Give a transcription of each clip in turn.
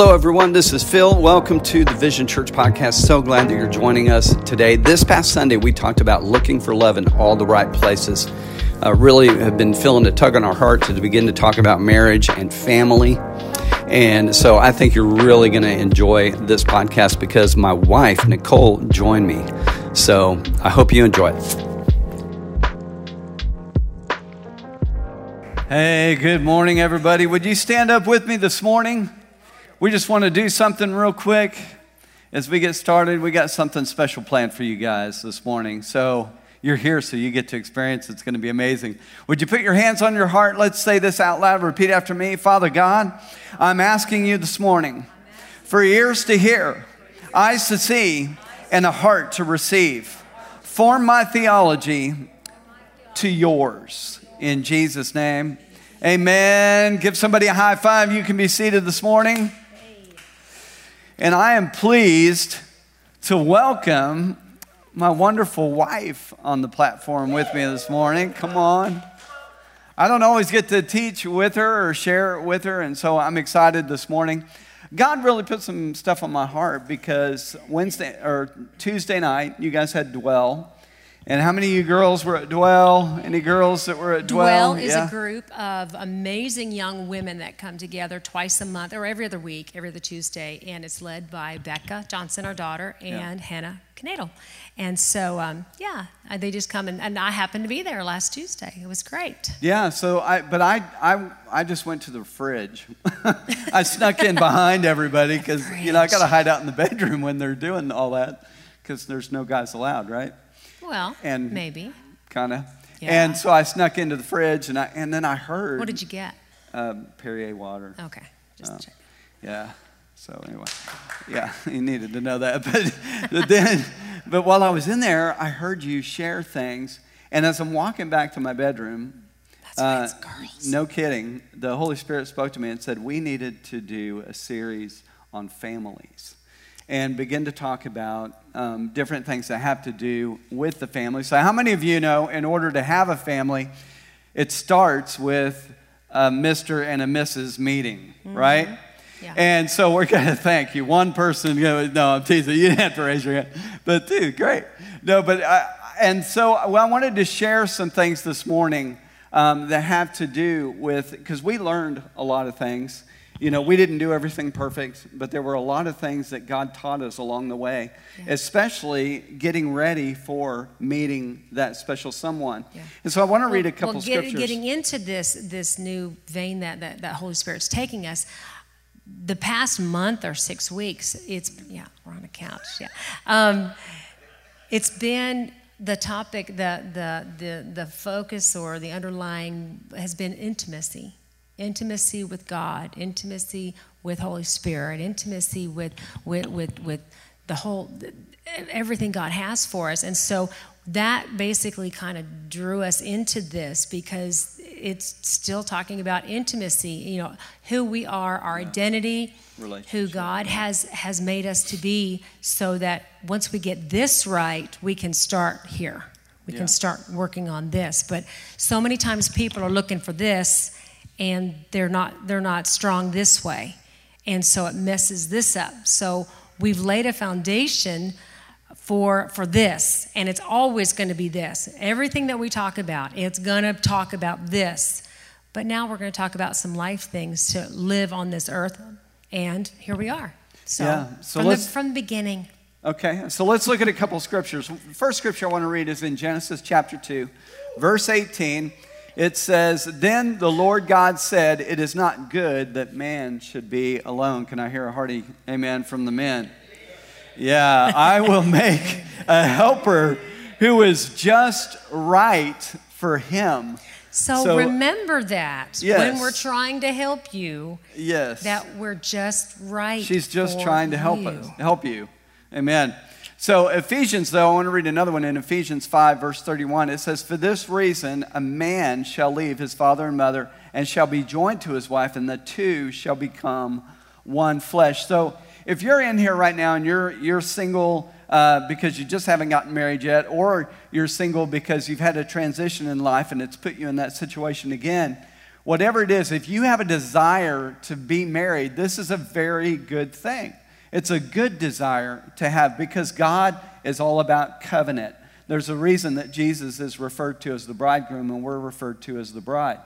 Hello, everyone. This is Phil. Welcome to the Vision Church podcast. So glad that you're joining us today. This past Sunday, we talked about looking for love in all the right places. Uh, really have been feeling a tug on our heart to begin to talk about marriage and family. And so I think you're really going to enjoy this podcast because my wife, Nicole, joined me. So I hope you enjoy it. Hey, good morning, everybody. Would you stand up with me this morning? We just want to do something real quick as we get started. We got something special planned for you guys this morning. So you're here, so you get to experience. It's going to be amazing. Would you put your hands on your heart? Let's say this out loud. Repeat after me. Father God, I'm asking you this morning for ears to hear, eyes to see, and a heart to receive. Form my theology to yours. In Jesus' name. Amen. Give somebody a high five. You can be seated this morning. And I am pleased to welcome my wonderful wife on the platform with me this morning. Come on. I don't always get to teach with her or share it with her, and so I'm excited this morning. God really put some stuff on my heart because Wednesday or Tuesday night, you guys had Dwell. And how many of you girls were at Dwell? Any girls that were at Dwell? Dwell is yeah. a group of amazing young women that come together twice a month or every other week, every other Tuesday. And it's led by Becca Johnson, our daughter, and yeah. Hannah Knadel. And so, um, yeah, they just come and, and I happened to be there last Tuesday. It was great. Yeah, so I, but I, I, I just went to the fridge. I snuck in behind everybody because, you know, I got to hide out in the bedroom when they're doing all that because there's no guys allowed, right? Well, and maybe. Kind of. Yeah. And so I snuck into the fridge, and I and then I heard. What did you get? Um, Perrier water. Okay, just uh, check. Yeah. So anyway, yeah, you needed to know that. But, but then, but while I was in there, I heard you share things, and as I'm walking back to my bedroom, uh, no kidding, the Holy Spirit spoke to me and said we needed to do a series on families and begin to talk about um, different things that have to do with the family. So, how many of you know in order to have a family, it starts with a Mr. and a Mrs. meeting, mm-hmm. right? Yeah. And so we're going to thank you. One person, you know, no, I'm teasing. You didn't have to raise your hand, but dude, great. No, but I, and so well, I wanted to share some things this morning um, that have to do with because we learned a lot of things you know, we didn't do everything perfect, but there were a lot of things that God taught us along the way, yeah. especially getting ready for meeting that special someone. Yeah. And so I want to well, read a couple well, get, scriptures. Getting into this, this new vein that, that, that Holy Spirit's taking us, the past month or six weeks, it's, yeah, we're on a couch, yeah. Um, it's been the topic, the, the, the, the focus or the underlying has been intimacy intimacy with God, intimacy with Holy Spirit, intimacy with, with, with, with the whole, everything God has for us. And so that basically kind of drew us into this because it's still talking about intimacy, you know, who we are, our yeah. identity, who God has, has made us to be, so that once we get this right, we can start here. We yeah. can start working on this. But so many times people are looking for this and they're not they're not strong this way. And so it messes this up. So we've laid a foundation for for this and it's always going to be this. Everything that we talk about it's going to talk about this. But now we're going to talk about some life things to live on this earth and here we are. So, yeah, so from, the, from the beginning. Okay so let's look at a couple scriptures. First scripture i want to read is in genesis chapter 2 verse 18 it says, Then the Lord God said, It is not good that man should be alone. Can I hear a hearty amen from the men? Yeah, I will make a helper who is just right for him. So, so remember that yes. when we're trying to help you. Yes. That we're just right. She's just trying to help you. us, help you. Amen. So, Ephesians, though, I want to read another one in Ephesians 5, verse 31. It says, For this reason, a man shall leave his father and mother and shall be joined to his wife, and the two shall become one flesh. So, if you're in here right now and you're, you're single uh, because you just haven't gotten married yet, or you're single because you've had a transition in life and it's put you in that situation again, whatever it is, if you have a desire to be married, this is a very good thing. It's a good desire to have because God is all about covenant. There's a reason that Jesus is referred to as the bridegroom and we're referred to as the bride,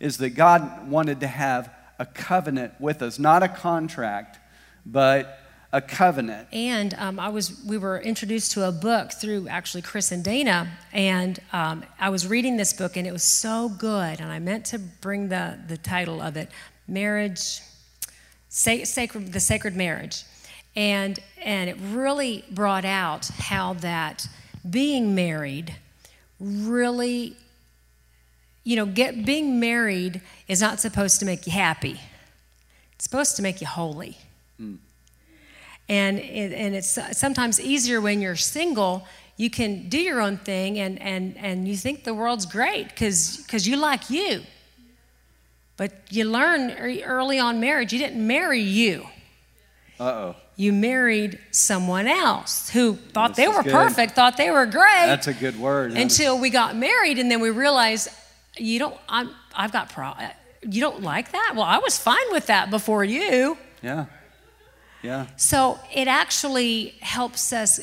is that God wanted to have a covenant with us, not a contract, but a covenant. And um, I was, we were introduced to a book through actually Chris and Dana, and um, I was reading this book, and it was so good. And I meant to bring the the title of it, "Marriage, Sacred, the Sacred Marriage," and and it really brought out how that being married really, you know, get being married is not supposed to make you happy. It's supposed to make you holy. Mm. And, it, and it's sometimes easier when you're single. You can do your own thing and, and, and you think the world's great because because you like you. But you learn early on marriage, you didn't marry you. Uh oh. You married someone else who thought this they were good. perfect, thought they were great. That's a good word. Until we got married, and then we realized you don't. I'm, I've got pro. You don't like that? Well, I was fine with that before you. Yeah. Yeah. So it actually helps us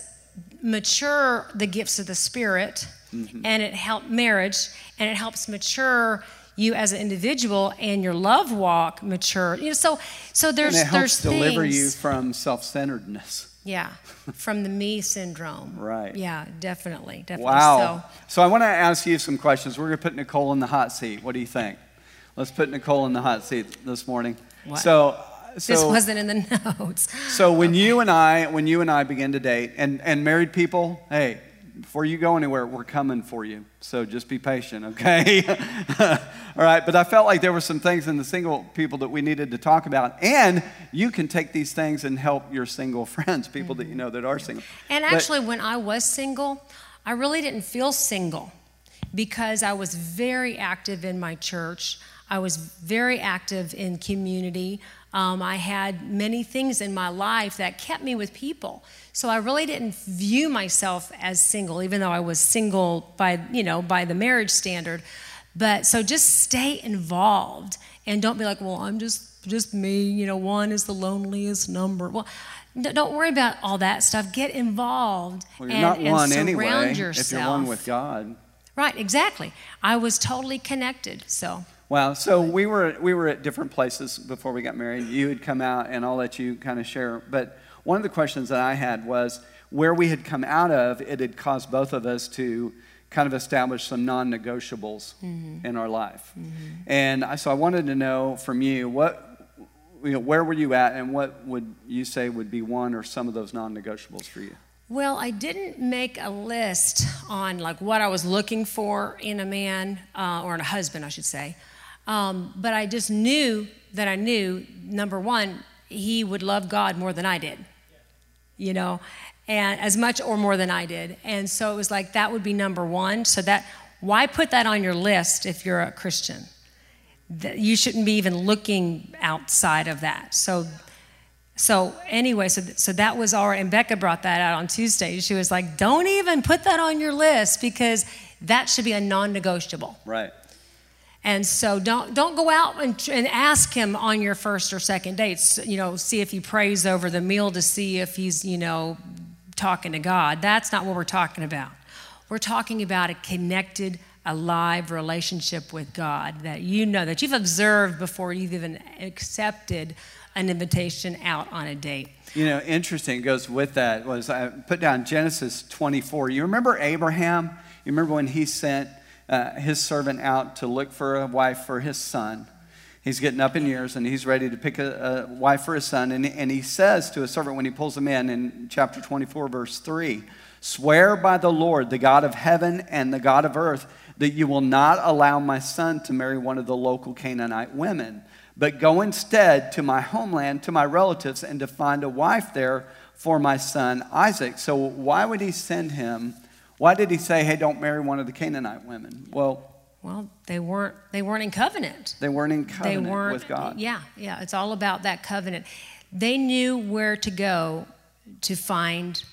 mature the gifts of the Spirit, mm-hmm. and it helps marriage, and it helps mature you as an individual and your love walk mature. You know, so so there's and it helps there's deliver things, you from self-centeredness. Yeah, from the me syndrome. Right. Yeah, definitely, definitely. Wow. So, so I want to ask you some questions. We're going to put Nicole in the hot seat. What do you think? Let's put Nicole in the hot seat this morning. What? So so, this wasn't in the notes. So when okay. you and I, when you and I begin to date, and, and married people, hey, before you go anywhere, we're coming for you. So just be patient, okay? All right, but I felt like there were some things in the single people that we needed to talk about. And you can take these things and help your single friends, people mm-hmm. that you know that are single. And actually, but, when I was single, I really didn't feel single because I was very active in my church. I was very active in community. Um, I had many things in my life that kept me with people. So I really didn't view myself as single, even though I was single by, you know, by the marriage standard. But so just stay involved and don't be like, well, I'm just just me, you know, one is the loneliest number. Well, don't worry about all that stuff. Get involved well, you're and, not one surround anyway, yourself. If you're one with God. Right, exactly. I was totally connected. So Wow. So we were we were at different places before we got married. You had come out, and I'll let you kind of share. But one of the questions that I had was where we had come out of. It had caused both of us to kind of establish some non-negotiables mm-hmm. in our life. Mm-hmm. And I, so I wanted to know from you what. You know, where were you at, and what would you say would be one or some of those non-negotiables for you? Well, I didn't make a list on like what I was looking for in a man uh, or in a husband, I should say. Um, but I just knew that I knew, number one, he would love God more than I did, you know, and as much or more than I did. And so it was like that would be number one. So that, why put that on your list if you're a Christian? You shouldn't be even looking outside of that. So, so anyway, so, so that was our, and Becca brought that out on Tuesday. She was like, don't even put that on your list because that should be a non negotiable. Right. And so don't don't go out and, and ask him on your first or second dates. You know, see if he prays over the meal to see if he's you know talking to God. That's not what we're talking about. We're talking about a connected, alive relationship with God that you know that you've observed before you've even accepted an invitation out on a date. You know, interesting goes with that was I put down Genesis 24. You remember Abraham? You remember when he sent uh, his servant out to look for a wife for his son. He's getting up in years and he's ready to pick a, a wife for his son. And, and he says to his servant when he pulls him in, in chapter 24, verse 3 Swear by the Lord, the God of heaven and the God of earth, that you will not allow my son to marry one of the local Canaanite women, but go instead to my homeland, to my relatives, and to find a wife there for my son Isaac. So, why would he send him why did he say, hey, don't marry one of the Canaanite women? Well, well, they weren't they weren't in covenant. They weren't in covenant they weren't, with God. Yeah, yeah. It's all about that covenant. They knew where to go to find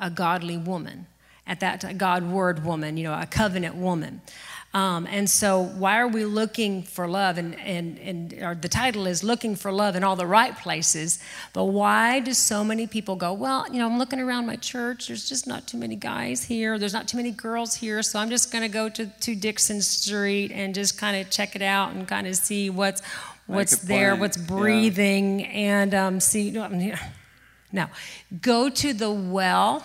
a godly woman. At that time, God word woman, you know, a covenant woman. Um, and so, why are we looking for love? And, and, and the title is Looking for Love in All the Right Places. But why do so many people go, Well, you know, I'm looking around my church. There's just not too many guys here. There's not too many girls here. So I'm just going to go to, to Dickson Street and just kind of check it out and kind of see what's, what's there, what's breathing, yeah. and um, see. No, go to the well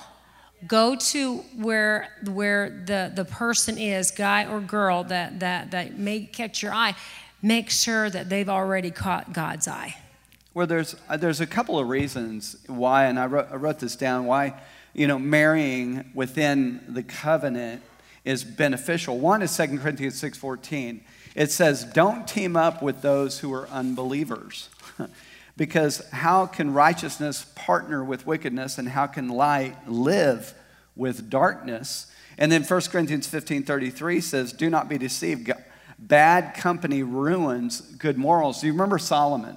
go to where where the the person is guy or girl that that that may catch your eye make sure that they've already caught god's eye. Well there's uh, there's a couple of reasons why and I wrote, I wrote this down why you know marrying within the covenant is beneficial. One is 2 corinthians 6.14 it says don't team up with those who are unbelievers Because how can righteousness partner with wickedness and how can light live with darkness? And then 1 Corinthians 15 33 says, Do not be deceived. Bad company ruins good morals. Do you remember Solomon?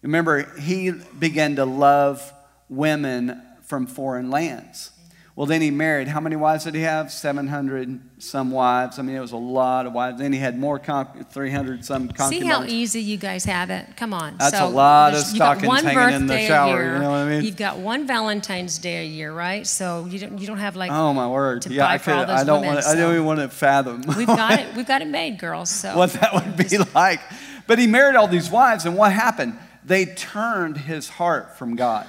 Remember, he began to love women from foreign lands. Well, then he married. How many wives did he have? 700 some wives. I mean, it was a lot of wives. Then he had more, con- 300 some concubines. See how easy you guys have it? Come on. That's so a lot of stockings hanging in the shower. You know what I mean? You've got one Valentine's Day a year, right? So you don't, you don't have like. Oh, my word. yeah, I, could, I don't women, want to, so. I don't even want to fathom. We've got it. We've got it made, girls. So. what that would be like. But he married all these wives, and what happened? They turned his heart from God.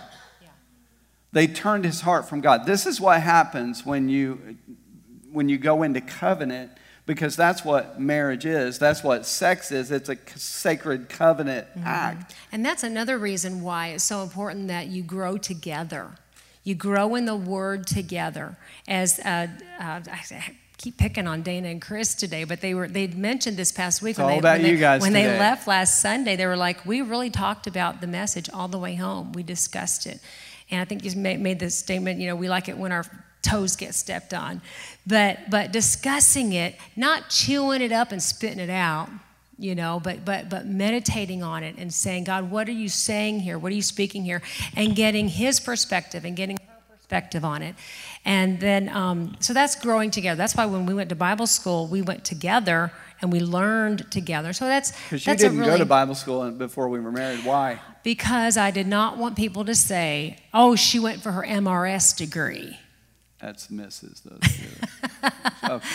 They turned his heart from God. This is what happens when you, when you go into covenant, because that's what marriage is. That's what sex is. It's a sacred covenant mm-hmm. act. And that's another reason why it's so important that you grow together. You grow in the word together. As uh, uh, I keep picking on Dana and Chris today, but they were they mentioned this past week it's when, they, when, they, when they left last Sunday. They were like, "We really talked about the message all the way home. We discussed it." And I think you made the statement, you know, we like it when our toes get stepped on. But, but discussing it, not chewing it up and spitting it out, you know, but, but, but meditating on it and saying, God, what are you saying here? What are you speaking here? And getting his perspective and getting her perspective on it. And then, um, so that's growing together. That's why when we went to Bible school, we went together and we learned together. So that's because you didn't really, go to Bible school before we were married. Why? Because I did not want people to say, "Oh, she went for her MRS degree." That's Mrs. Those okay.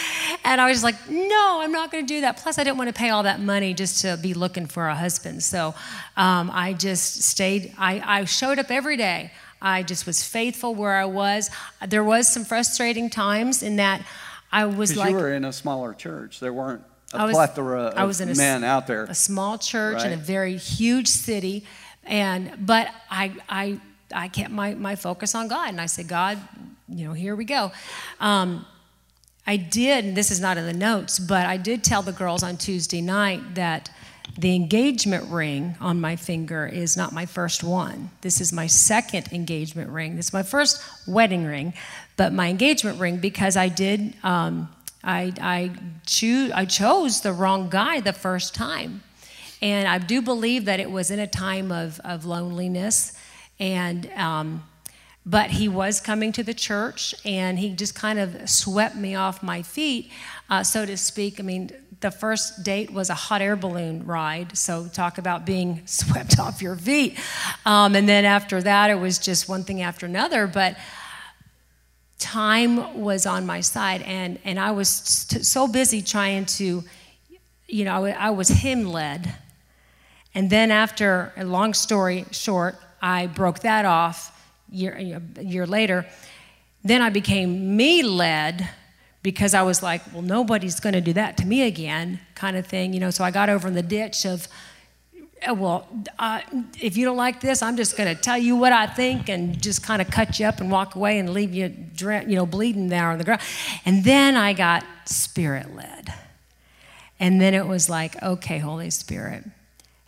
And I was like, no, I'm not going to do that. Plus, I didn't want to pay all that money just to be looking for a husband. So um, I just stayed. I, I showed up every day. I just was faithful where I was. There was some frustrating times in that I was like, you were in a smaller church. There weren't a was, plethora of I was in a, men out there. A small church right? in a very huge city, and but I I I kept my my focus on God, and I said, God, you know, here we go. Um, I did, and this is not in the notes, but I did tell the girls on Tuesday night that the engagement ring on my finger is not my first one. This is my second engagement ring. This is my first wedding ring, but my engagement ring because I did um, I, I, choose, I chose the wrong guy the first time. And I do believe that it was in a time of, of loneliness. And, um, but he was coming to the church and he just kind of swept me off my feet, uh, so to speak. I mean, the first date was a hot air balloon ride. So, talk about being swept off your feet. Um, and then after that, it was just one thing after another. But time was on my side and and i was so busy trying to you know i was him led and then after a long story short i broke that off year, a year later then i became me led because i was like well nobody's going to do that to me again kind of thing you know so i got over in the ditch of uh, well, uh, if you don't like this, I'm just going to tell you what I think and just kind of cut you up and walk away and leave you, you know, bleeding there on the ground. And then I got spirit led. And then it was like, okay, Holy Spirit,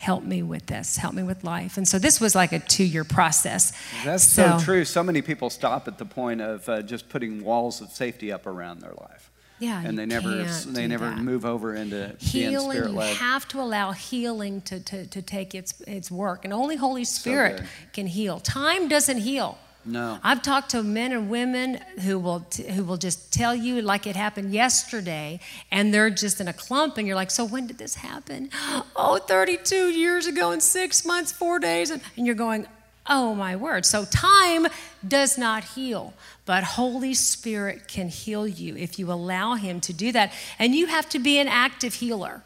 help me with this, help me with life. And so this was like a two year process. That's so, so, true. So many people stop at the point of uh, just putting walls of safety up around their life. Yeah, and they never they never that. move over into healing. You have to allow healing to, to, to take its its work, and only Holy Spirit so can heal. Time doesn't heal. No. I've talked to men and women who will t- who will just tell you like it happened yesterday, and they're just in a clump, and you're like, "So when did this happen?" Oh, 32 years ago, in six months, four days, and you're going, "Oh my word!" So time does not heal, but Holy Spirit can heal you if you allow Him to do that, and you have to be an active healer.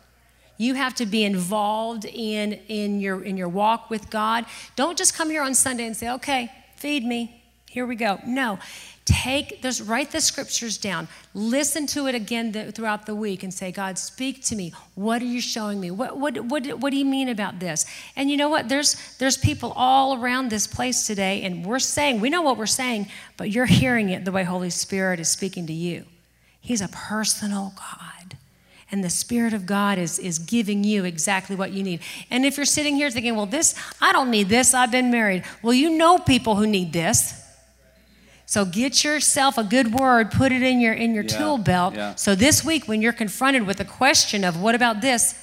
You have to be involved in, in, your, in your walk with God. Don't just come here on Sunday and say, okay, feed me. Here we go. No. Take this, write the scriptures down. Listen to it again th- throughout the week and say, God, speak to me. What are you showing me? What, what, what, what do you mean about this? And you know what? There's, there's people all around this place today, and we're saying, we know what we're saying, but you're hearing it the way Holy Spirit is speaking to you. He's a personal God and the Spirit of God is, is giving you exactly what you need. And if you're sitting here thinking, well, this, I don't need this, I've been married. Well, you know people who need this. So get yourself a good word, put it in your in your Yeah, tool belt. yeah. So this week when you're confronted with a question of what about this,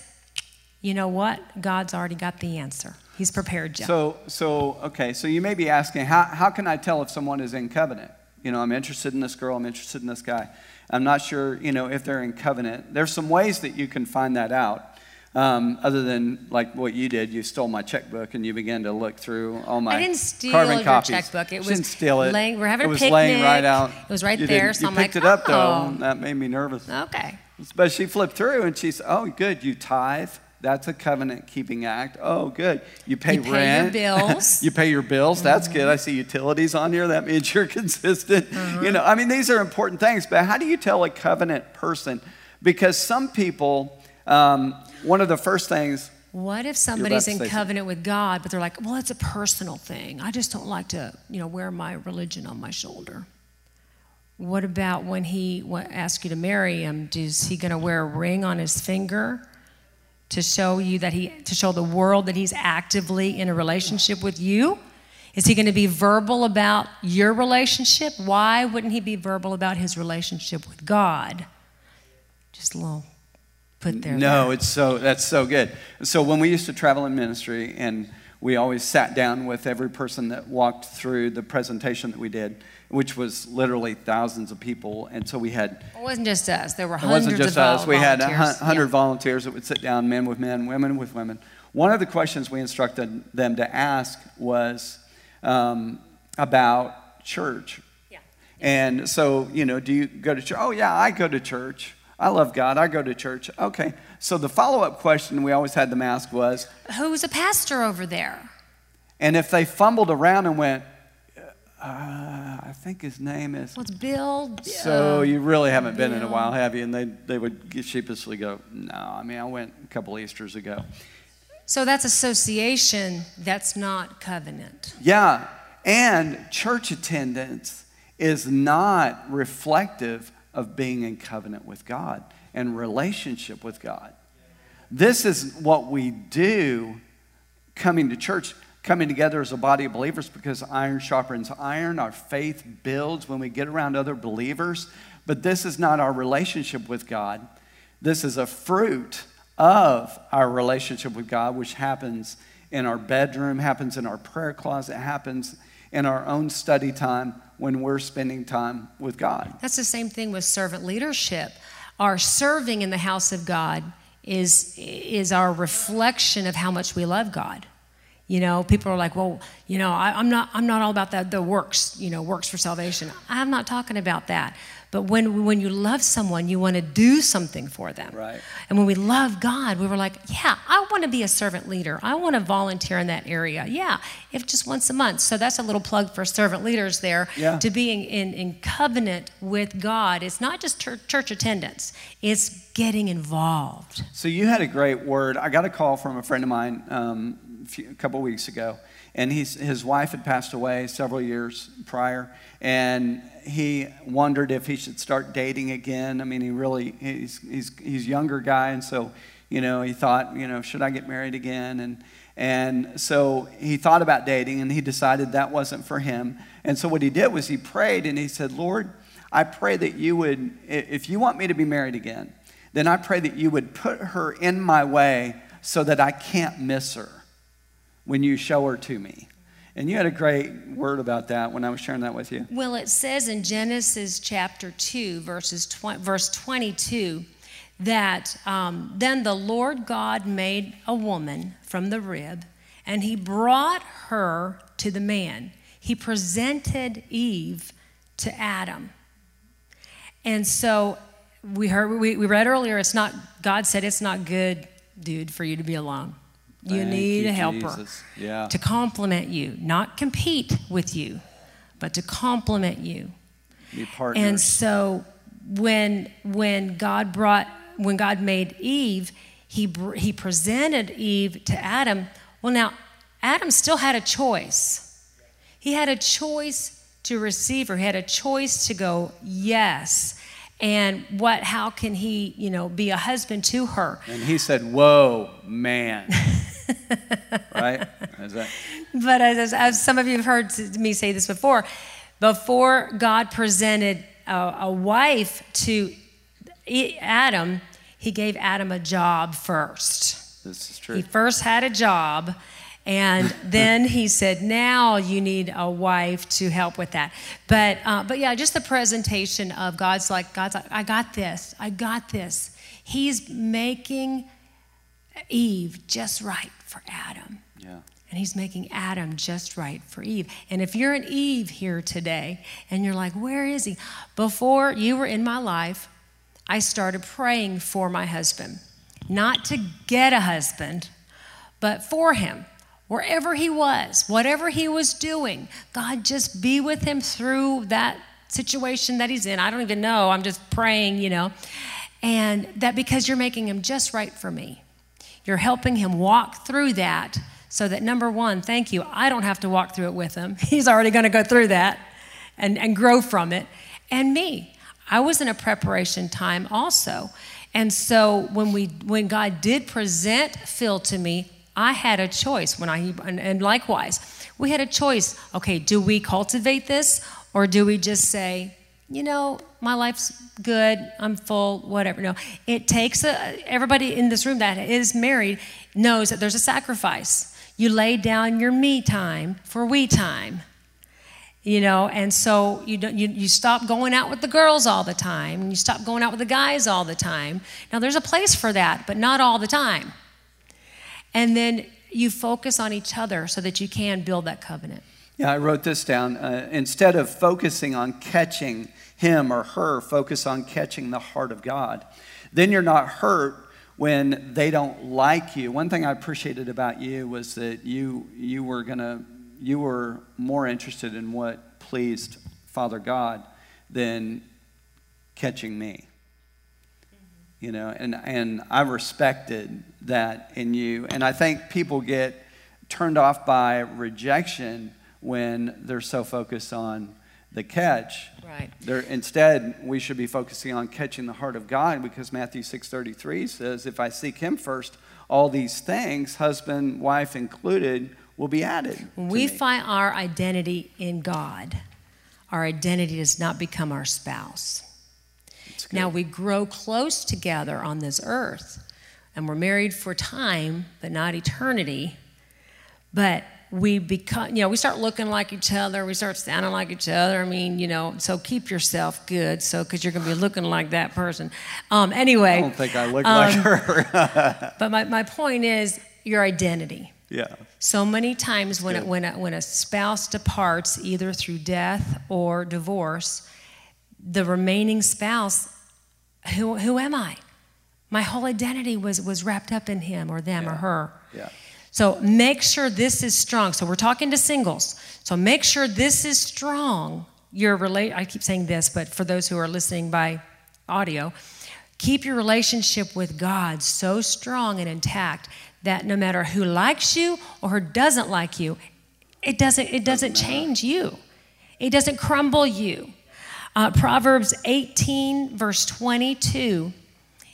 you know what? God's already got the answer. He's prepared you. So, so okay, so you may be asking, how, how can I tell if someone is in covenant? You know, I'm interested in this girl, I'm interested in this guy. I'm not sure, you know, if they're in covenant. There's some ways that you can find that out. Um, other than like what you did, you stole my checkbook and you began to look through all my I didn't steal carbon your copies. checkbook. It She was didn't steal it. laying- we're having it a was laying right picnic. out. It was right You there, so you I'm picked like, it up though. oh. and That made me nervous. okay. But she flipped through and she said, "Oh, good, you tithe. That's a covenant keeping act. Oh, good. You pay You pay your rent. bills. you pay your bills. That's good. I see utilities on here. That means you're consistent. You know, I mean, these are important things. But how do you tell a covenant person? Because some people, um, one of the first things, What if somebody's in covenant with God, but they're like, well, it's a personal thing. I just don't like to, you know, wear my religion on my shoulder. What about when he asks you to marry him? Is he going to wear a ring on his finger to show you that he, to show the world that he's actively in a relationship with you? Is he going to be verbal about your relationship? Why wouldn't he be verbal about his relationship with God? Just a little put there. no, it's so that's so good. So when we used to travel in ministry, and we always sat down with every person that walked through the presentation that we did, which was literally thousands of people, and so we had It wasn't just us. There were It hundreds wasn't just us. We had a hundred Yeah. volunteers that would sit down, men with men, women with women. One of the questions we instructed them to ask was um, about church. Yeah. And so, you know, do you go to church? Oh, yeah, I go to church. I love God. I go to church. Okay. So the follow up question we always had them ask was, Who's a pastor over there? and if they fumbled around and went, uh, I think his name is. What's Bill? So Uh, you really haven't been in a while, have you? And they, they would sheepishly go, No, I mean, I went a couple Easters ago. so that's association. That's not covenant. Yeah, and church attendance is not reflective of being in covenant with God and relationship with God. This is what we do coming to church, coming together as a body of believers because iron sharpens iron. Our faith builds when we get around other believers. But this is not our relationship with God. This is a fruit of our relationship with God, which happens in our bedroom, happens in our prayer closet, happens in our own study time when we're spending time with God. That's the same thing with servant leadership. Our serving in the house of God is is our reflection of how much we love God. You know, people are like, "Well, you know, I, I'm not I'm not all about that the works, you know, works for salvation." I'm not talking about that. But when when you love someone, you want to do something for them. Right. And when we love God, we were like, yeah, I want to be a servant leader. I want to volunteer in that area. Yeah, if just once a month. So that's a little plug for servant leaders there Yeah. to being in, in covenant with God. It's not just church, church attendance, it's getting involved. So you had a great word. I got a call from a friend of mine um, a, few, a couple weeks ago, and he's, his wife had passed away several years prior, and he wondered if he should start dating again. I mean, he really he's he's he's a younger guy, and so you know he thought, you know, should I get married again? And and so he thought about dating, and he decided that wasn't for him. And so what he did was he prayed, and he said, Lord, I pray that you would, if you want me to be married again, then I pray that you would put her in my way so that I can't miss her when you show her to me. And you had a great word about that when I was sharing that with you. Well, it says in Genesis chapter 2, verses 20, verse 22, that um, then the Lord God made a woman from the rib, and he brought her to the man. He presented Eve to Adam. And so we heard we, we read earlier it's not God said it's not good, dude, for you to be alone. You Thank need you, a helper Yeah. to complement you, not compete with you, but to complement you. Be partners. And so when when God brought when God made Eve, he he presented Eve to Adam. Well, now Adam still had a choice. He had a choice to receive her. He had a choice to go yes. And what how can he, you know, be a husband to her? and he said, Whoa, man. right? Is that, But as, as some of you have heard me say this before, before God presented a, a wife to Adam, he gave Adam a job first. this is true. He first had a job, and then he said, "Now you need a wife to help with that." But uh, but yeah, just the presentation of God's like God's like, "I got this. I got this." He's making Eve just right for Adam. Yeah. And he's making Adam just right for Eve. And if you're an Eve here today and you're like, where is he? Before you were in my life, I started praying for my husband. Not to get a husband, but for him. Wherever he was, whatever he was doing, God just be with him through that situation that he's in. I don't even know. I'm just praying, you know. And that because you're making him just right for me. You're helping him walk through that so that number one, thank you, I don't have to walk through it with him. He's already going to go through that and, and grow from it. And me, I was in a preparation time also. And so when we when God did present Phil to me, I had a choice when I and, and likewise, we had a choice. Okay, do we cultivate this or do we just say, you know, my life's good, I'm full, whatever. No, it takes a, everybody in this room that is married knows that there's a sacrifice. You lay down your me time for we time. You know, and so you, don't, you, you stop going out with the girls all the time, and you stop going out with the guys all the time. Now, there's a place for that, but not all the time. And then you focus on each other so that you can build that covenant. Yeah, I wrote this down. Uh, instead of focusing on catching him or her, focus on catching the heart of God. Then you're not hurt when they don't like you. One thing I appreciated about you was that you you were gonna you were more interested in what pleased Father God than catching me. You know, and and I respected that in you. And I think people get turned off by rejection when they're so focused on the catch. Right. They're, instead, we should be focusing on catching the heart of God because Matthew 6:33 says, "If I seek Him first, all these things, husband, wife included, will be added." When we me." find our identity in God, our identity does not become our spouse. Now we grow close together on this earth, and we're married for time, but not eternity. But we become, you know, we start looking like each other, we start sounding like each other. I mean, you know, so keep yourself good, so because you're going to be looking like that person. Um, anyway, I don't think I look um, like her. but my, my point is your identity. yeah. So many times when, it, when, a, when a spouse departs, either through death or divorce, the remaining spouse, who, who am I? My whole identity was, was wrapped up in him or them or her. Yeah. So make sure this is strong. So we're talking to singles. So make sure this is strong. Your relate. I keep saying this, but for those who are listening by audio, keep your relationship with God so strong and intact that no matter who likes you or who doesn't like you, it doesn't. It doesn't change you. It doesn't crumble you. Uh, Proverbs 18, verse 22.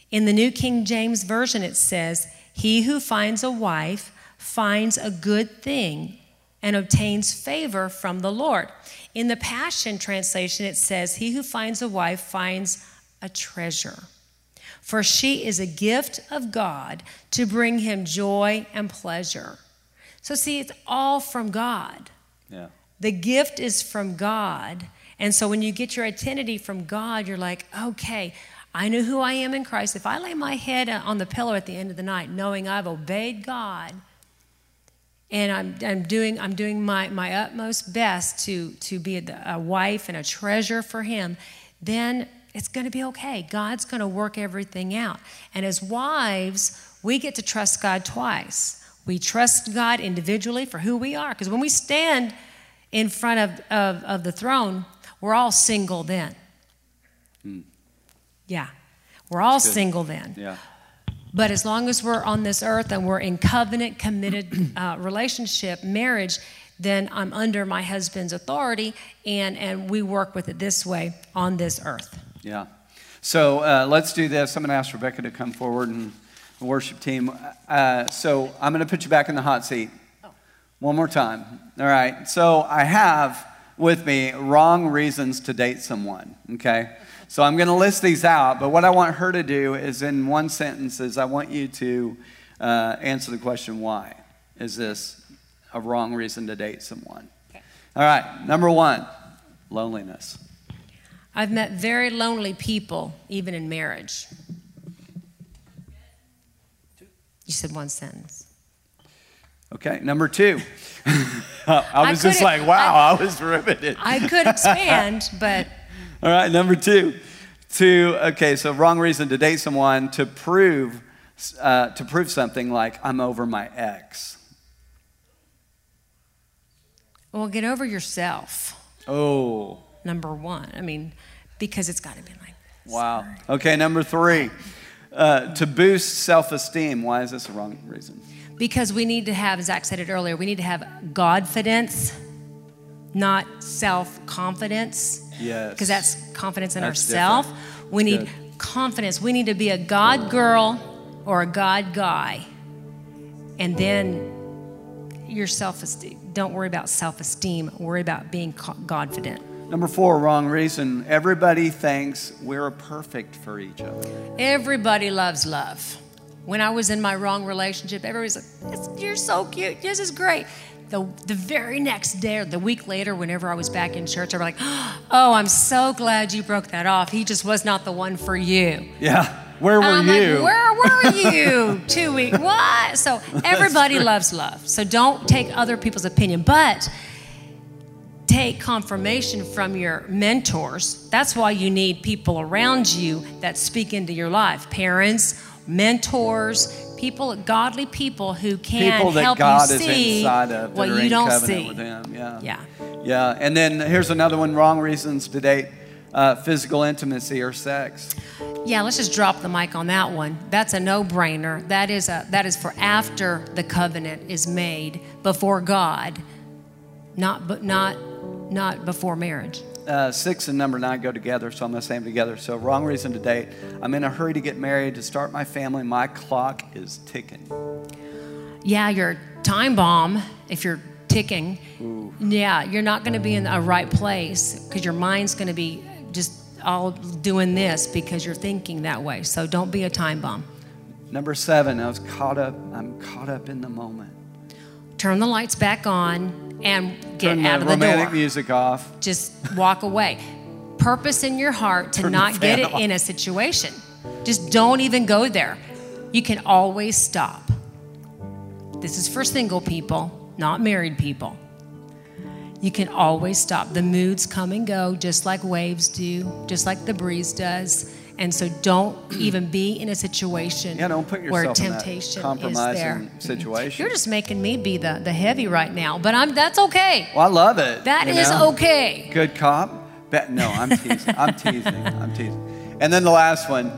In the New King James Version, it says, He who finds a wife finds a good thing and obtains favor from the Lord. In the Passion Translation, it says, He who finds a wife finds a treasure. For she is a gift of God to bring him joy and pleasure. So, see, it's all from God. Yeah. The gift is from God. And so when you get your identity from God, you're like, okay, I know who I am in Christ. If I lay my head on the pillow at the end of the night, knowing I've obeyed God, and I'm, I'm doing, I'm doing my, my utmost best to, to be a, a wife and a treasure for Him, then it's going to be okay. God's going to work everything out. And as wives, we get to trust God twice. We trust God individually for who we are. Because when we stand in front of, of, of, the throne, we're all single then. Hmm. Yeah. We're all single then. Yeah. But as long as we're on this earth and we're in covenant committed uh, relationship, marriage, then I'm under my husband's authority and, and we work with it this way on this earth. Yeah. So uh, let's do this. I'm going to ask Rebecca to come forward and the worship team. Uh, so I'm going to put you back in the hot seat oh. one more time. All right. So I have with me wrong reasons to date someone. Okay. So I'm going to list these out, but what I want her to do is in one sentence is I want you to uh, answer the question why is this a wrong reason to date someone? Okay. All right. Number one, loneliness. I've met very lonely people, even in marriage. You said one sentence. Okay, number two. I was I just like, wow, I, I, was riveted. I could expand, but. All right, number two. To, okay, so wrong reason to date someone to prove, uh, to prove something like, I'm over my ex. Well, get over yourself. Oh number one. I mean, because it's got to be like this. Wow. Okay, number three. Uh, to boost self esteem. Why is this a wrong reason? Because we need to have, Zach said it earlier, we need to have Godfidence, not self confidence. Yes. Because that's confidence in ourselves. We need good. confidence. We need to be a God girl or a God guy. And then your self esteem, don't worry about self esteem, worry about being Godfident. Number four, wrong reason. Everybody thinks we're perfect for each other. Everybody loves love. When I was in my wrong relationship, everybody's like, You're so cute. This is great. The, the very next day or the week later, whenever I was back in church, I was like, Oh, I'm so glad you broke that off. He just was not the one for you. Yeah. Where were you? Like, Where were you? Two weeks. What? So everybody loves love. So don't take other people's opinion. But take confirmation from your mentors. That's why you need people around you that speak into your life parents, mentors, people, godly people who can people that help God you see of, what you don't see. With him. Yeah. Yeah. Yeah. And then here's another one wrong reasons to date uh, physical intimacy or sex. Yeah, let's just drop the mic on that one. That's a no-brainer. That is a that is for after the covenant is made before God, not but not not before marriage. Uh, six and number nine go together, so I'm going to say them together. So, wrong reason to date. I'm in a hurry to get married, to start my family. My clock is ticking. Yeah, your time bomb, if you're ticking, Ooh. yeah, you're not going to be in a right place because your mind's going to be just all doing this because you're thinking that way. So, don't be a time bomb. Number seven, I was caught up, I'm caught up in the moment. Turn the lights back on and get Turn out of the romantic door. music off. Just walk away. Purpose in your heart to Turn not get it in a situation. Just don't even go there. You can always stop. This is for single people, not married people. You can always stop. The moods come and go just like waves do, just like the breeze does. And so don't even be in a situation yeah, don't put where temptation is there. Situation. You're just making me be the, the heavy right now, but I'm that's okay. Well, I love it. That is know? okay. Good cop. no, I'm teasing. I'm teasing. I'm teasing. And then the last one,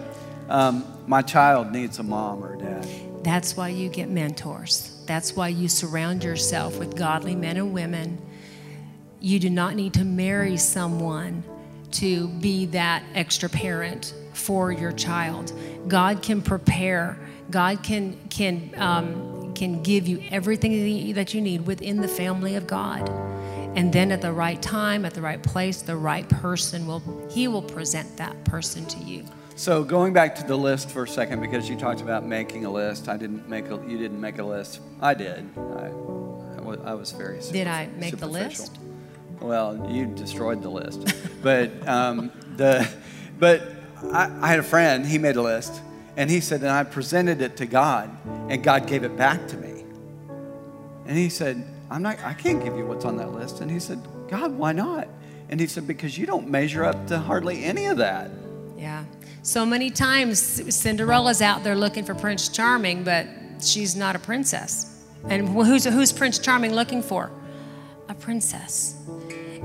um, my child needs a mom or a dad. That's why you get mentors. That's why you surround yourself with godly men and women. You do not need to marry someone to be that extra parent for your child. God can prepare. God can can um, can give you everything that you need within the family of God. And then at the right time, at the right place, the right person will he will present that person to you. So going back to the list for a second, because you talked about making a list, I didn't make a, you didn't make a list. I did. I, I was, I was very Did I make the list? Well, you destroyed the list. but um, the but I, I had a friend. He made a list, and he said, and I presented it to God, and God gave it back to me. And he said, I'm not. I can't give you what's on that list. And he said, God, why not? And he said, because you don't measure up to hardly any of that. Yeah. So many times Cinderella's out there looking for Prince Charming, but she's not a princess. And who's, who's Prince Charming looking for? A princess.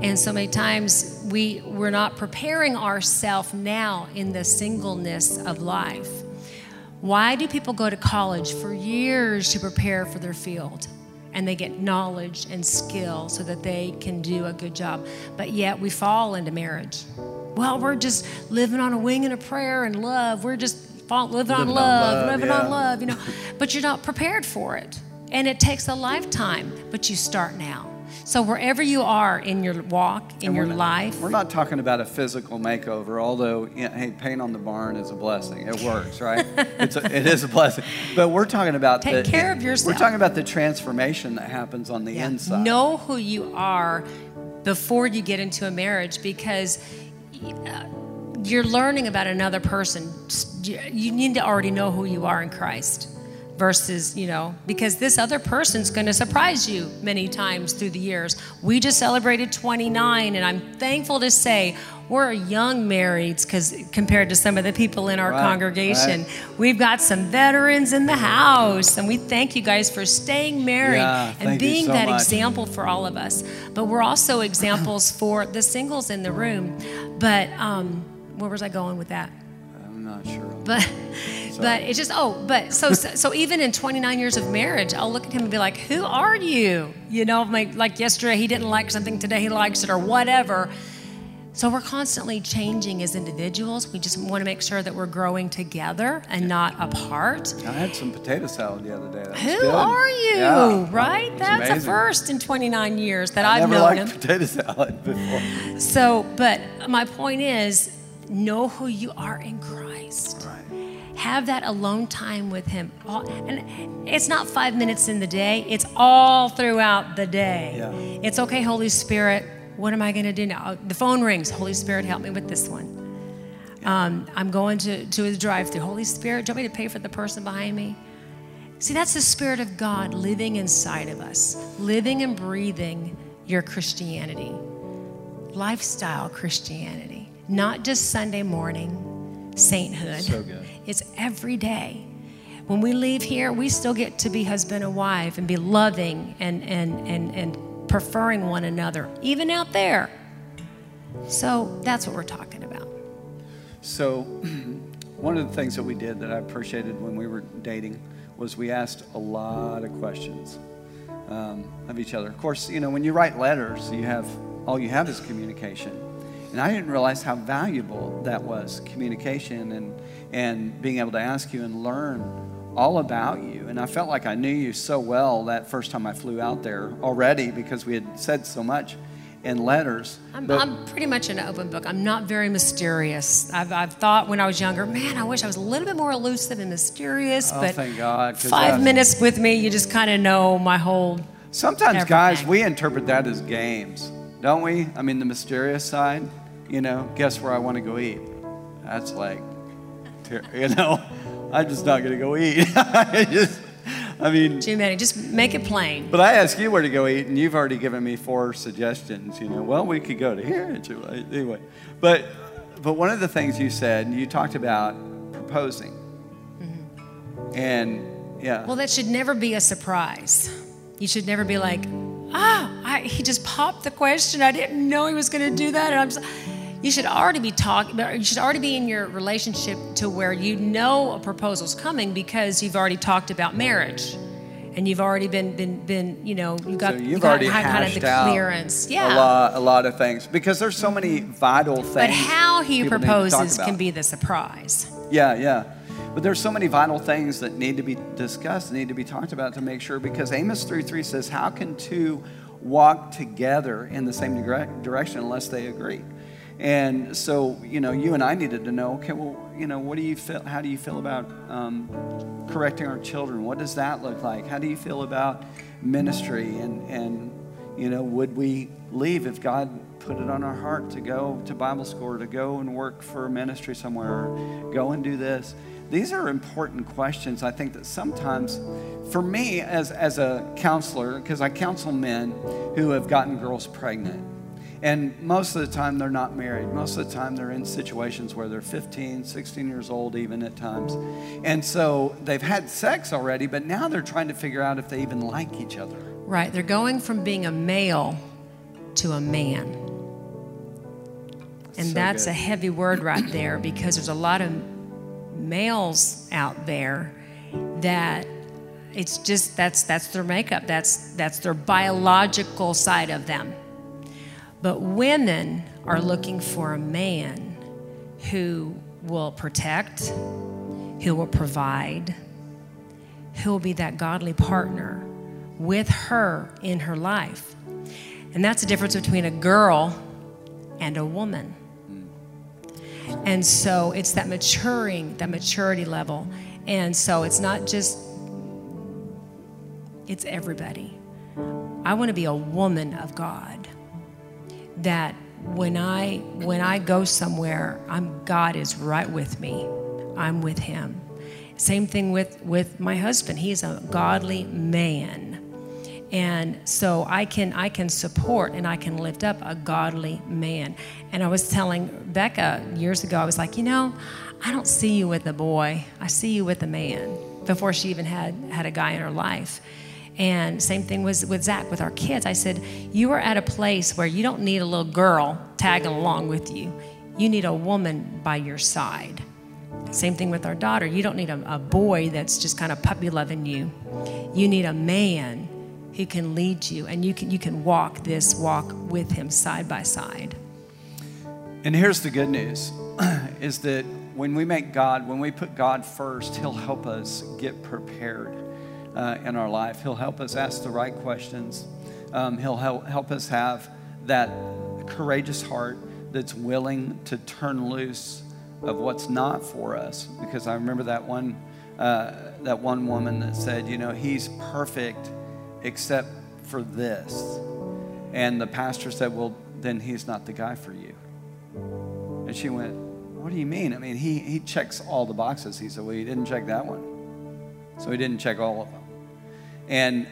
And so many times we, we're not preparing ourselves now in the singleness of life. Why do people go to college for years to prepare for their field? And they get knowledge and skill so that they can do a good job. But yet we fall into marriage. Well, we're just living on a wing and a prayer and love. We're just fall, living, on Living on love, love, living yeah. on love, you know. But you're not prepared for it. And it takes a lifetime, but you start now. So wherever you are in your walk, in And your we're not- life, We're not talking about a physical makeover, although, hey, paint on the barn is a blessing. It works, right? it's a, it is a blessing. But we're talking about Take the, care of yourself. We're talking about the transformation that happens on the Yeah. inside. Know who you are before you get into a marriage because uh, you're learning about another person. You you need to already know who you are in Christ versus, you know, because this other person's going to surprise you many times through the years. We just celebrated 29, and I'm thankful to say we're young marrieds because compared to some of the people in our Right, congregation, right. we've got some veterans in the house, and we thank you guys for staying married Yeah, and being so that much. example for all of us. But we're also examples for the singles in the room. But um, where was I going with that? I'm not sure. But but it's just oh but so, so so even in 29 years of marriage i'll look at him and be like who are you? You know like, like yesterday he didn't like something today he likes it or whatever. So we're constantly changing as individuals. We just want to make sure that we're growing together and not apart. I had some potato salad the other day. Who good. are you? Yeah. right? That's a first in 29 years that I i've never known liked him. potato salad before. so but my point is know who you are in christ. Right. Have that alone time with him. All, and it's not five minutes in the day it's all throughout the day. Yeah. it's okay holy spirit what am i going to do now? The phone rings holy spirit help me with this one. Um, i'm going to, to the drive through holy spirit do you want me to pay for the person behind me? See that's the spirit of god living inside of us living and breathing your christianity. Lifestyle christianity not just sunday morning sainthood. So good. It's every day. When we leave here, we still get to be husband and wife and be loving and, and, and, and preferring one another, even out there. So that's what we're talking about. So, one of the things that we did that I appreciated when we were dating was we asked a lot of questions um, of each other. Of course, you know, when you write letters, you have all you have is communication. And I didn't realize how valuable that was communication and, and being able to ask you and learn all about you. And I felt like I knew you so well that first time I flew out there already because we had said so much in letters. I'm, But- I'm pretty much an open book. I'm not very mysterious. I've, I've thought when I was younger, man, I wish I was a little bit more elusive and mysterious. Oh, but thank God, five minutes with me, you just kind of know my whole. Sometimes, guys, we interpret that as games, don't we? I mean, the mysterious side, you know, guess where I want to go eat? That's like, you know, I'm just not going to go eat. I just, I mean, Too many. Just make it plain. but I ask you where to go eat, and you've already given me four suggestions. You know, well, we could go to here. to- Anyway, but but one of the things you said, you talked about proposing, mm-hmm. and yeah, Well, that should never be a surprise. You should never be like, ah, I, he just popped the question. I didn't know he was going to do that. And I'm. So, you should already be talking. You should already be in your relationship to where you know a proposal's coming because you've already talked about marriage, and you've already been been been. You know, you've got so you you've got already kind of the clearance. Yeah. a lot, a lot of things because there's so many vital things. But how he people need to talk proposes can be the surprise. Yeah, yeah. But there's so many vital things that need to be discussed, need to be talked about to make sure because Amos 3:3 says, "How can two walk together in the same direction unless they agree?" And so, you know, you and I needed to know, okay, well, you know, what do you feel, how do you feel about um, correcting our children? What does that look like? How do you feel about ministry? And, and, you know, would we leave if God put it on our heart to go to Bible school to go and work for ministry somewhere or go and do this? These are important questions. I think that sometimes, for me as, as a counselor, because I counsel men who have gotten girls pregnant, and most of the time they're not married. Most of the time they're in situations where they're 15, 16 years old, even at times. And so they've had sex already, but now they're trying to figure out if they even like each other. Right. They're going from being a male to a man. And So that's good. a heavy word right there because there's a lot of males out there that it's just that's that's their makeup. That's that's their biological side of them. But women are looking for a man who will protect, who will provide, who will be that godly partner with her in her life. And that's the difference between a girl and a woman. And so it's that maturing, that maturity level. And so it's not just, it's everybody. I want to be a woman of God that when I when I go somewhere, I'm God is right with me. I'm with him. Same thing with with my husband. He's a godly man. And so I can I can support and I can lift up a godly man. And I was telling Becca years ago, I was like, you know, I don't see you with a boy. I see you with a man. Before she even had had a guy in her life. And same thing was with Zach with our kids. I said, you are at a place where you don't need a little girl tagging along with you. You need a woman by your side. Same thing with our daughter. You don't need a, a boy that's just kind of puppy loving you. You need a man who can lead you and you can you can walk this walk with him side by side. And here's the good news is that when we make God, when we put God first, He'll help us get prepared uh, in our life. He'll help us ask the right questions. Um, he'll help, help us have that courageous heart that's willing to turn loose of what's not for us. Because I remember that one, uh, that one woman that said, you know, he's perfect except for this. And the pastor said, well, then he's not the guy for you. And she went, What do you mean? I mean, he, he checks all the boxes. He said, Well, he didn't check that one. So he didn't check all of them. And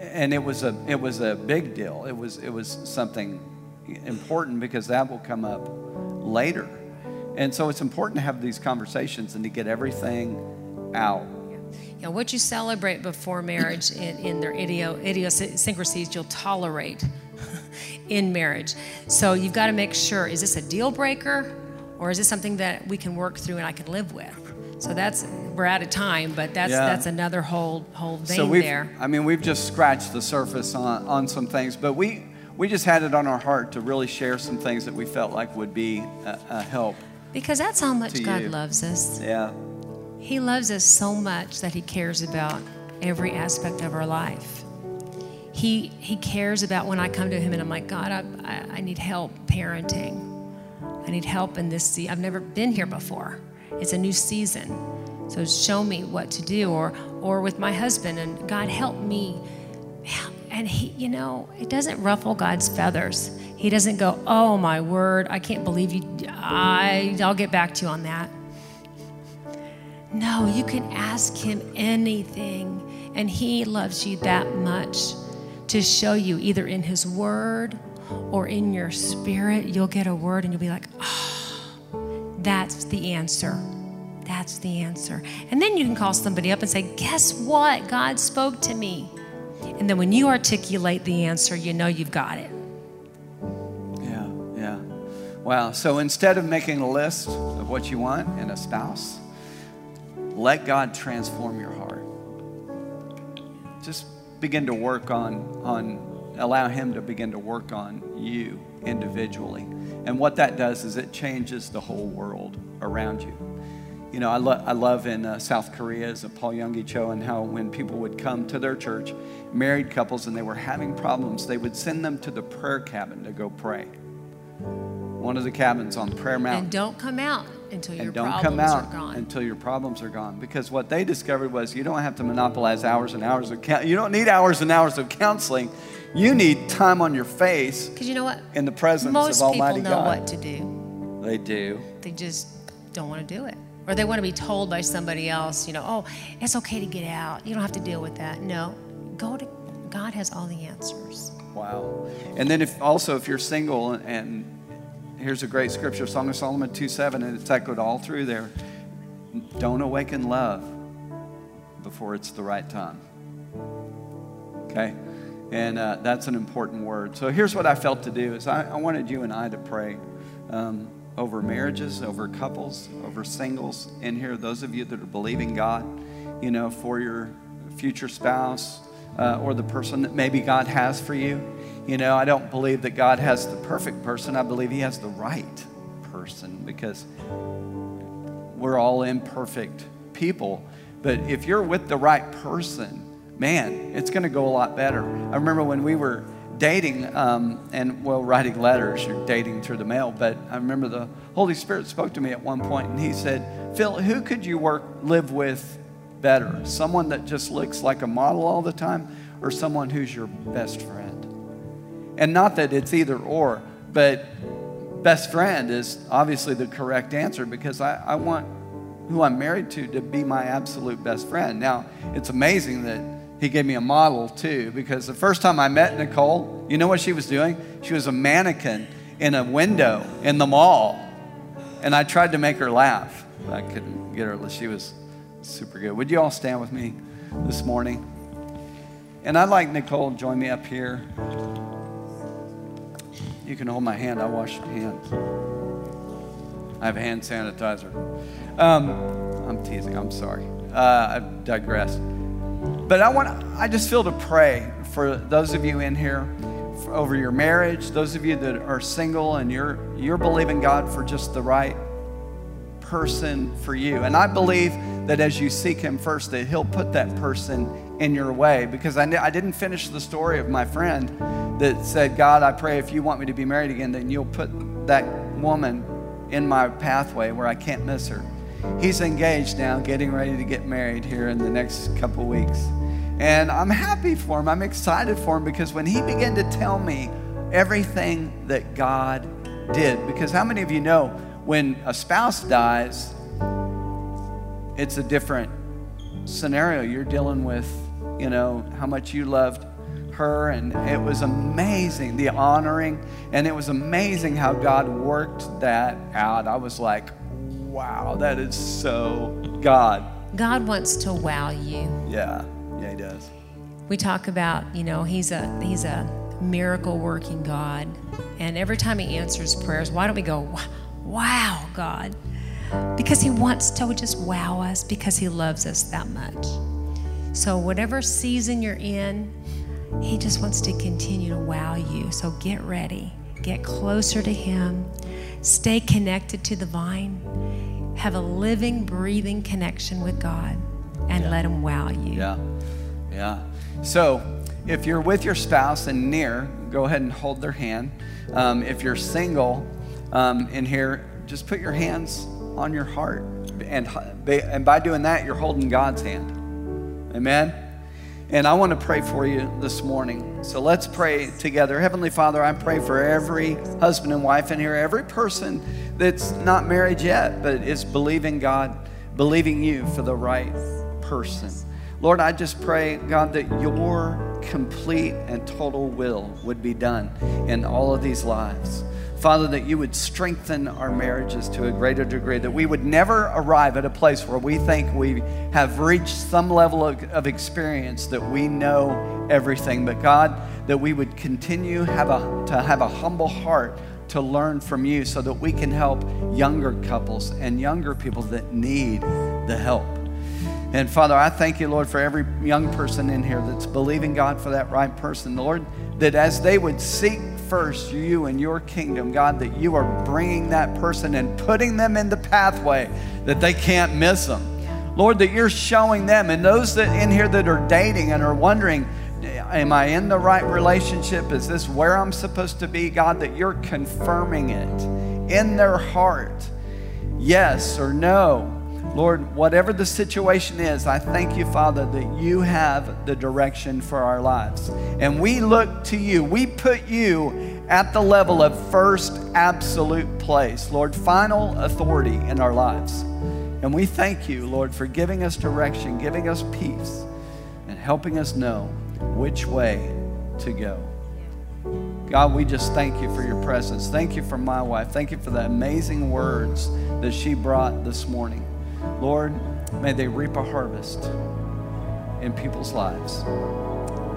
and it was a it was a big deal. It was it was something important because that will come up later. And so it's important to have these conversations and to get everything out. Yeah, what you celebrate before marriage in, in their idiosyncrasies, you'll tolerate in marriage. So you've got to make sure is this a deal breaker or is this something that we can work through and I can live with? So that's we're out of time, but that's Yeah. that's another whole whole vein so we've, there. I mean, we've just scratched the surface on, on some things, but we, we just had it on our heart to really share some things that we felt like would be a, a help. Because that's how much God you. loves us. Yeah. He loves us so much that he cares about every aspect of our life. He he cares about when I come to him and I'm like, God, I, I, I need help parenting. I need help in this season. I've never been here before. It's a new season. So show me what to do. Or or with my husband and God help me. And he, you know, it doesn't ruffle God's feathers. He doesn't go, oh my word, I can't believe you. I, I'll get back to you on that. No, you can ask him anything, and he loves you that much to show you either in his word or in your spirit. You'll get a word and you'll be like, oh, that's the answer. That's the answer. And then you can call somebody up and say, Guess what? God spoke to me. And then when you articulate the answer, you know you've got it. Yeah, yeah. Wow. So instead of making a list of what you want in a spouse, let God transform your heart. Just begin to work on, on allow Him to begin to work on you individually. And what that does is it changes the whole world around you. You know, I, lo- I love in uh, South Korea is Paul Yonggi Cho and how when people would come to their church, married couples, and they were having problems, they would send them to the prayer cabin to go pray. One of the cabins on Prayer Mountain. And don't come out until your and don't problems come out are gone. until your problems are gone. Because what they discovered was you don't have to monopolize hours and hours of. You don't need hours and hours of counseling. You need time on your face Because you know what? in the presence Most of people Almighty know God. what to do. They do. They just don't want to do it. Or they want to be told by somebody else, you know, oh, it's okay to get out. You don't have to deal with that. No, go to God has all the answers. Wow. And then if also if you're single and here's a great scripture, Song of Solomon 2 7, and it's echoed all through there. Don't awaken love before it's the right time. Okay? And uh, that's an important word. So here's what I felt to do is I, I wanted you and I to pray um, over marriages, over couples, over singles in here. Those of you that are believing God, you know, for your future spouse uh, or the person that maybe God has for you. You know, I don't believe that God has the perfect person. I believe He has the right person because we're all imperfect people. But if you're with the right person, man, it's going to go a lot better. I remember when we were dating um, and, well, writing letters, you're dating through the mail, but I remember the Holy Spirit spoke to me at one point and He said, Phil, who could you work, live with better? Someone that just looks like a model all the time or someone who's your best friend? And not that it's either or, but best friend is obviously the correct answer because I, I want who I'm married to to be my absolute best friend. Now, it's amazing that he gave me a model too because the first time I met Nicole, you know what she was doing? She was a mannequin in a window in the mall. And I tried to make her laugh. But I couldn't get her. She was super good. Would you all stand with me this morning? And I'd like Nicole to join me up here. You can hold my hand. I wash your hands. I have hand sanitizer. Um, I'm teasing. I'm sorry. Uh, I've digressed. But I want. I just feel to pray for those of you in here over your marriage. Those of you that are single and you're you're believing God for just the right person for you. And I believe that as you seek Him first, that He'll put that person in your way. Because I, I didn't finish the story of my friend that said, God, I pray if you want me to be married again, then you'll put that woman in my pathway where I can't miss her. He's engaged now, getting ready to get married here in the next couple weeks. And I'm happy for him. I'm excited for him because when he began to tell me everything that God did, because how many of you know when a spouse dies, it's a different scenario. You're dealing with, you know, how much you loved her, and it was amazing the honoring, and it was amazing how God worked that out. I was like, wow, that is so God. God wants to wow you. Yeah, yeah, He does. We talk about, you know, he's a he's a miracle working God. And every time he answers prayers, why don't we go, "Wow, God?" Because he wants to just wow us because he loves us that much. So whatever season you're in, he just wants to continue to wow you. So get ready. Get closer to him. Stay connected to the vine. Have a living, breathing connection with God and Yeah. let him wow you. Yeah, yeah. So if you're with your spouse and near, go ahead and hold their hand. Um, if you're single um, in here, just put your hands on your heart. And, and by doing that, you're holding God's hand. Amen? And I want to pray for you this morning. So let's pray together. Heavenly Father, I pray for every husband and wife in here, every person that's not married yet, but is believing God, believing you for the right person. Lord, I just pray, God, that your complete and total will would be done in all of these lives. Father, that you would strengthen our marriages to a greater degree, that we would never arrive at a place where we think we have reached some level of, of experience that we know everything. But God, that we would continue have a, to have a humble heart to learn from you so that we can help younger couples and younger people that need the help. And Father, I thank you, Lord, for every young person in here that's believing God for that right person. Lord, that as they would seek first you and your kingdom, God, that you are bringing that person and putting them in the pathway that they can't miss them. Lord, that you're showing them, and those that in here that are dating and are wondering, am I in the right relationship? Is this where I'm supposed to be? God, that you're confirming it in their heart, yes or no. Lord, whatever the situation is, I thank you, Father, that you have the direction for our lives. And we look to you. We put you at the level of first absolute place, Lord, final authority in our lives. And we thank you, Lord, for giving us direction, giving us peace, and helping us know which way to go. God, we just thank you for your presence. Thank you for my wife. Thank you for the amazing words that she brought this morning. Lord, may they reap a harvest in people's lives.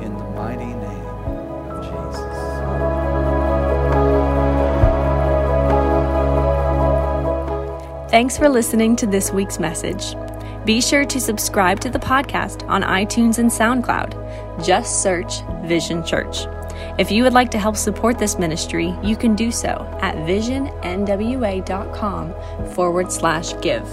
In the mighty name of Jesus. Thanks for listening to this week's message. Be sure to subscribe to the podcast on iTunes and SoundCloud. Just search Vision Church. If you would like to help support this ministry, you can do so at visionnwa.com forward slash give.